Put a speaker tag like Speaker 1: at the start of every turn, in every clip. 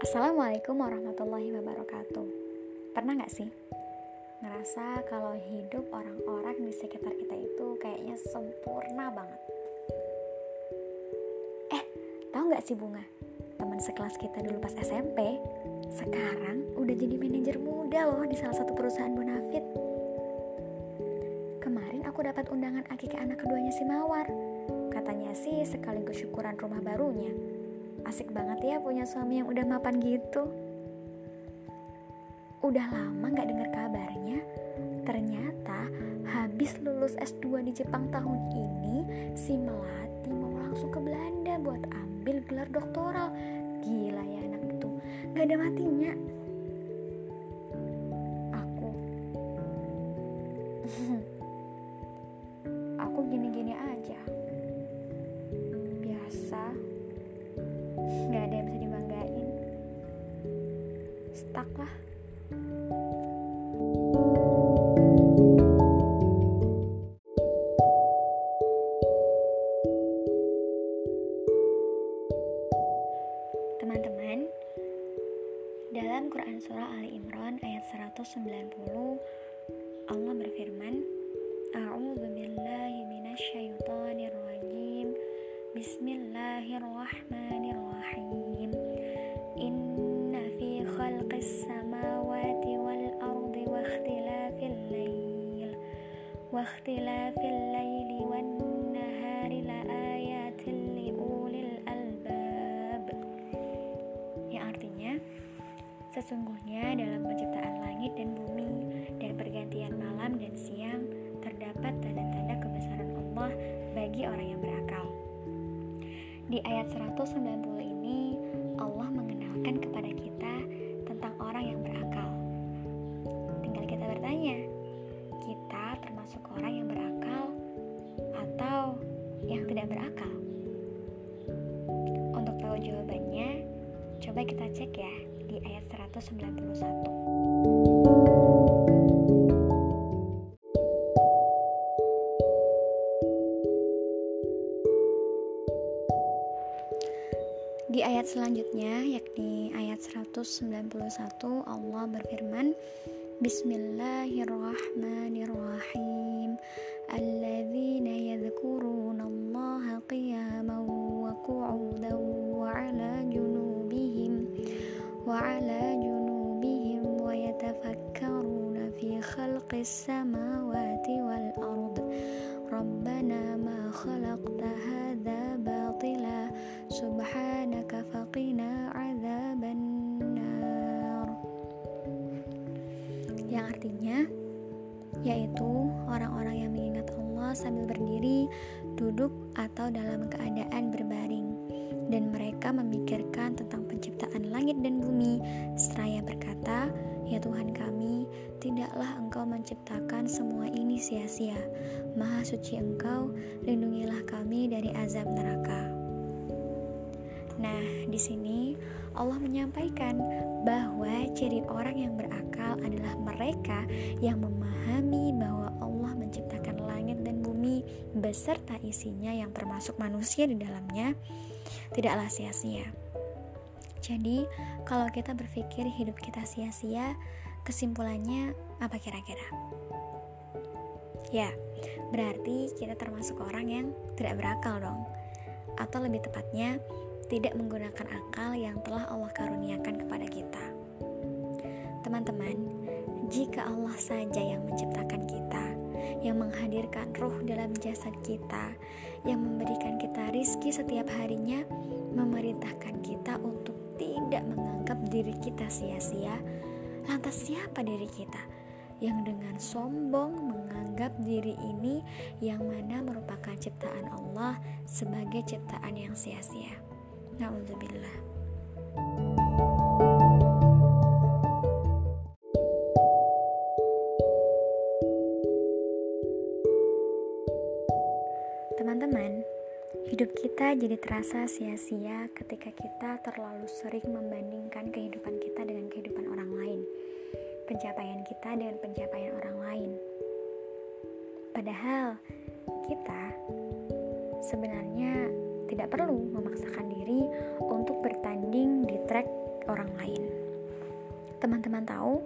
Speaker 1: Assalamualaikum warahmatullahi wabarakatuh. Pernah gak sih ngerasa kalau hidup orang-orang di sekitar kita itu kayaknya sempurna banget? Eh, tahu gak sih Bunga? Teman sekelas kita dulu pas SMP, sekarang udah jadi manajer muda loh di salah satu perusahaan bonafit. Kemarin aku dapat undangan akikah anak keduanya si Mawar. Katanya sih sekaligus syukuran rumah barunya Asik banget ya punya suami yang udah mapan gitu. Udah lama gak dengar kabarnya, ternyata habis lulus S2 di Jepang tahun ini, si Melati mau langsung ke Belanda buat ambil gelar doktoral. Gila ya anak itu, gak ada matinya. Wa ikhtilafil layli wan nahari la ayatin li ulil albab Yang artinya Sesungguhnya dalam penciptaan langit dan bumi dan pergantian malam dan siang terdapat tanda-tanda kebesaran Allah bagi orang yang berakal. Di ayat 190 ini, Allah mengenalkan kepada kita tentang orang yang berakal. Tinggal kita bertanya, kita termasuk orang yang berakal atau yang tidak berakal? Untuk tahu jawabannya, coba kita cek ya di ayat 191. Di ayat selanjutnya yakni ayat 191 Allah berfirman Bismillahirrahmanirrahim. Alladzina yadhkuruna Allah qiyaman wa qu'udan wa ala junubihim wa ala junubihim wa yatafakkaruna fi khalqis samawati sambil berdiri, duduk atau dalam keadaan berbaring. Dan mereka memikirkan tentang penciptaan langit dan bumi. Seraya berkata ya Tuhan kami tidaklah engkau menciptakan semua ini sia-sia. Maha suci engkau lindungilah kami dari azab neraka. Nah, di sini Allah menyampaikan bahwa ciri orang yang berakal adalah mereka yang memahami bahwa Allah menciptakan langit dan bumi beserta isinya yang termasuk manusia di dalamnya tidaklah sia-sia. Jadi, kalau kita berpikir hidup kita sia-sia, kesimpulannya apa kira-kira? Ya, berarti kita termasuk orang yang tidak berakal dong. Atau lebih tepatnya, tidak menggunakan akal yang telah Allah karuniakan kepada kita. Teman-teman, jika Allah saja yang menciptakan kita, yang menghadirkan ruh dalam jasad kita, yang memberikan kita rizki setiap harinya, memerintahkan kita untuk tidak menganggap diri kita sia-sia, lantas siapa diri kita yang dengan sombong menganggap diri ini yang mana merupakan ciptaan Allah sebagai ciptaan yang sia-sia? Na'udzubillah. Teman-teman, jadi terasa sia-sia ketika kita terlalu sering membandingkan kehidupan kita dengan kehidupan orang lain, pencapaian kita dengan pencapaian orang lain. Padahal kita sebenarnya tidak perlu memaksakan diri untuk bertanding di track orang lain. Teman-teman tahu,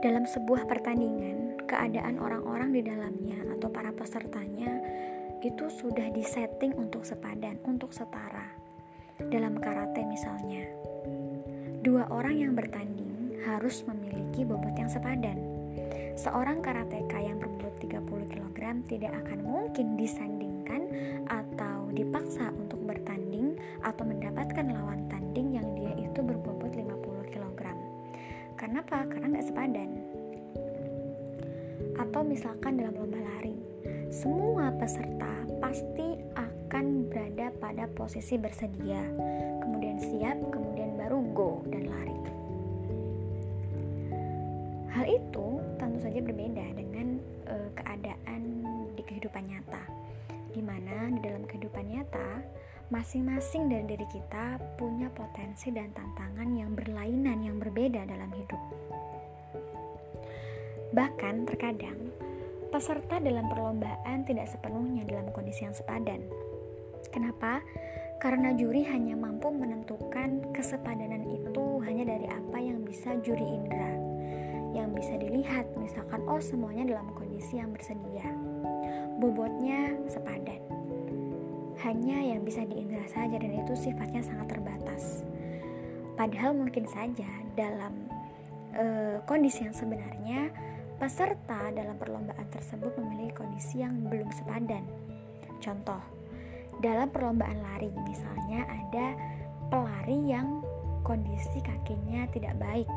Speaker 1: dalam sebuah pertandingan, keadaan orang-orang di dalamnya atau para pesertanya itu sudah disetting untuk sepadan, untuk setara. Dalam karate misalnya, dua orang yang bertanding harus memiliki bobot yang sepadan. Seorang karateka yang berbobot 30 kg tidak akan mungkin disandingkan atau dipaksa untuk bertanding atau mendapatkan lawan tanding yang dia itu berbobot 50 kg. Karena apa? Karena nggak sepadan. Atau misalkan dalam lomba lari, semua peserta pasti akan berada pada posisi bersedia, kemudian siap, kemudian baru go dan lari. Hal itu tentu saja berbeda dengan e, keadaan di kehidupan nyata, di mana di dalam kehidupan nyata masing-masing dari diri kita punya potensi dan tantangan yang berlainan, yang berbeda dalam hidup. Bahkan terkadang peserta dalam perlombaan tidak sepenuhnya dalam kondisi yang sepadan. Kenapa? Karena juri hanya mampu menentukan kesepadanan itu hanya dari apa yang bisa juri indera, yang bisa dilihat, misalkan, oh semuanya dalam kondisi yang bersedia, bobotnya sepadan, hanya yang bisa diindra saja, dan itu sifatnya sangat terbatas. Padahal mungkin saja dalam e, kondisi yang sebenarnya Peserta dalam perlombaan tersebut memiliki kondisi yang belum sepadan. Contoh, dalam perlombaan lari misalnya ada pelari yang kondisi kakinya tidak baik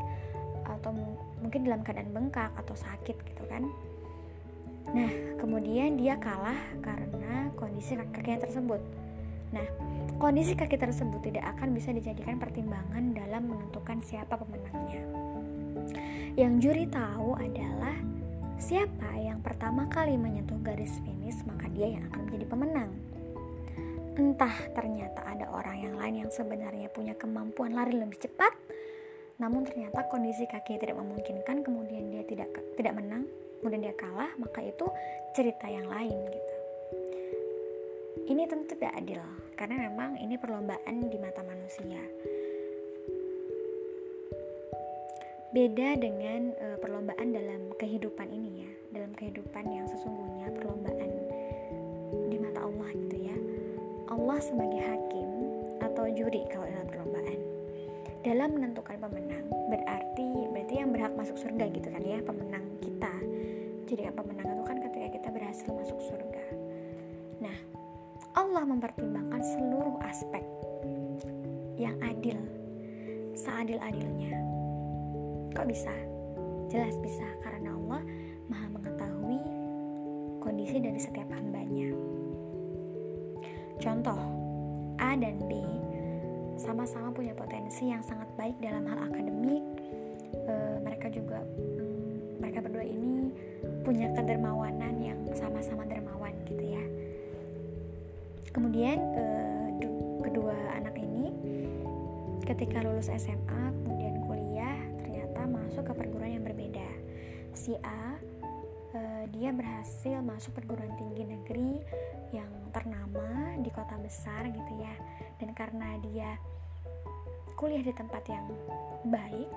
Speaker 1: atau mungkin dalam keadaan bengkak atau sakit gitu kan. Nah, kemudian dia kalah karena kondisi kakinya tersebut. Nah, kondisi kaki tersebut tidak akan bisa dijadikan pertimbangan dalam menentukan siapa pemenangnya. Yang juri tahu adalah siapa yang pertama kali menyentuh garis finish, maka dia yang akan menjadi pemenang. Entah ternyata ada orang yang lain yang sebenarnya punya kemampuan lari lebih cepat, namun ternyata kondisi kaki tidak memungkinkan, kemudian dia tidak tidak menang, kemudian dia kalah, maka itu cerita yang lain gitu. Ini tentu tidak adil karena memang ini perlombaan di mata manusia beda dengan uh, perlombaan dalam kehidupan ini Allah sebagai hakim atau juri kalau dalam perlombaan dalam menentukan pemenang berarti berarti yang berhak masuk surga gitu kan ya pemenang kita jadi pemenang itu kan ketika kita berhasil masuk surga nah Allah mempertimbangkan seluruh aspek yang adil seadil-adilnya Kok bisa? Jelas bisa karena Allah Maha mengetahui kondisi dari setiap hambanya. Contoh, A dan B sama-sama punya potensi yang sangat baik dalam hal akademik. E, mereka juga mereka berdua ini punya kedermawanan yang sama-sama dermawan gitu ya. Kemudian e, kedua anak ini ketika lulus SMA kemudian masuk ke perguruan yang berbeda. Si A uh, dia berhasil masuk perguruan tinggi negeri yang ternama di kota besar gitu ya. Dan karena dia kuliah di tempat yang baik,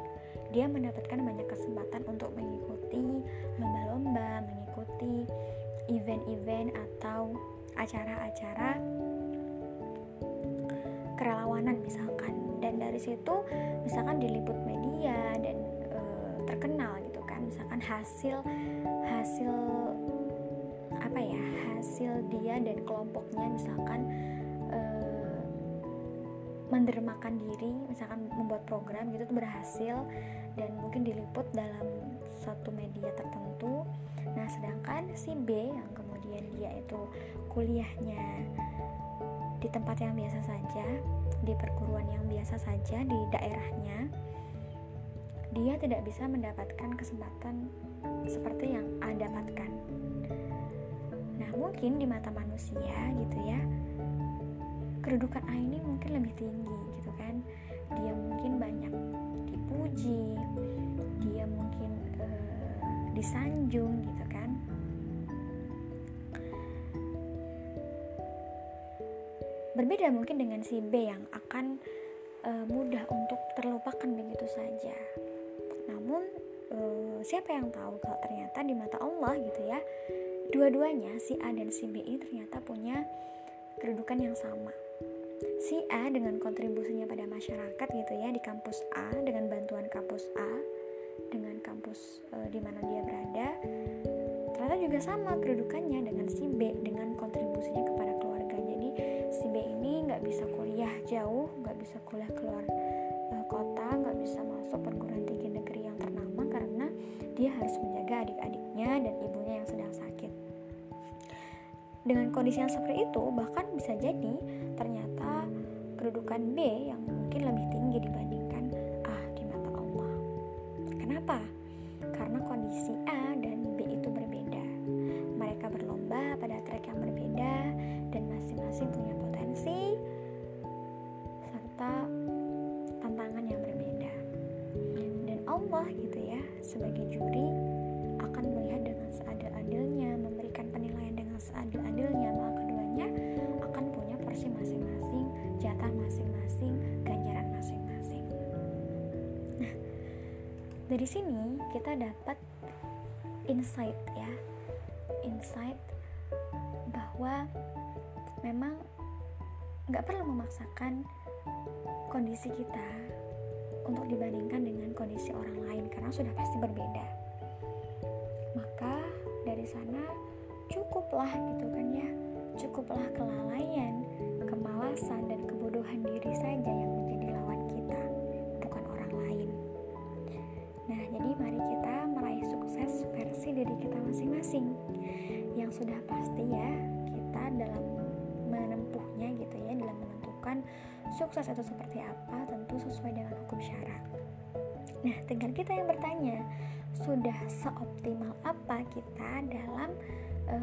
Speaker 1: dia mendapatkan banyak kesempatan untuk mengikuti lomba-lomba, mengikuti event-event atau acara-acara kerelawanan misalkan dan dari situ misalkan diliput media dan terkenal gitu kan misalkan hasil hasil ya hasil dia dan kelompoknya misalkan uh, mendermakan diri misalkan membuat program gitu berhasil dan mungkin diliput dalam satu media tertentu nah sedangkan si B yang kemudian dia itu kuliahnya di tempat yang biasa saja di perguruan yang biasa saja di daerahnya dia tidak bisa mendapatkan kesempatan seperti yang A dapatkan. Mungkin di mata manusia gitu ya, kedudukan A ini mungkin lebih tinggi gitu kan. Dia mungkin banyak dipuji, dia mungkin uh, disanjung gitu kan. Berbeda mungkin dengan si B yang akan uh, mudah untuk terlupakan begitu saja. Namun uh, siapa yang tahu kalau ternyata di mata Allah gitu ya, dua-duanya si A dan si B ini ternyata punya kedudukan yang sama. Si A dengan kontribusinya pada masyarakat gitu ya di kampus A dengan bantuan kampus A dengan kampus uh, di mana dia berada ternyata juga sama kedudukannya dengan si B dengan kontribusinya kepada keluarga jadi si B ini nggak bisa kuliah jauh nggak bisa kuliah keluar uh, kota nggak bisa masuk perguruan tinggi negeri yang ternama karena dia harus menjaga adik-adiknya dan ibunya yang sedang sakit. Dengan kondisi yang seperti itu bahkan bisa jadi ternyata kedudukan B yang mungkin lebih tinggi dibandingkan dari sini kita dapat insight ya. Insight bahwa memang nggak perlu memaksakan kondisi kita untuk dibandingkan dengan kondisi orang lain karena sudah pasti berbeda. Maka dari sana cukuplah gitu kan ya. Cukuplah kelalaian kemalasan dan kebodohan diri saja yang menjadi yang sudah pasti ya kita dalam menempuhnya gitu ya dalam menentukan sukses itu seperti apa tentu sesuai dengan hukum syarat. Nah tinggal kita yang bertanya sudah seoptimal apa kita dalam e,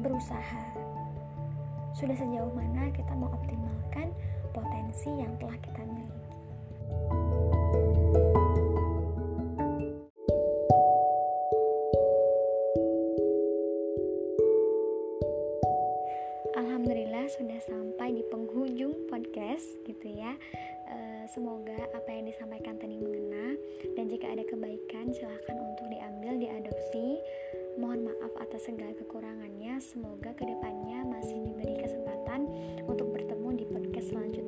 Speaker 1: berusaha? Sudah sejauh mana kita mau optimalkan potensi yang telah kita miliki podcast gitu ya. Semoga apa yang disampaikan tadi mengena dan jika ada kebaikan silahkan untuk diambil diadopsi. Mohon maaf atas segala kekurangannya. Semoga ke depannya masih diberi kesempatan untuk bertemu di podcast selanjutnya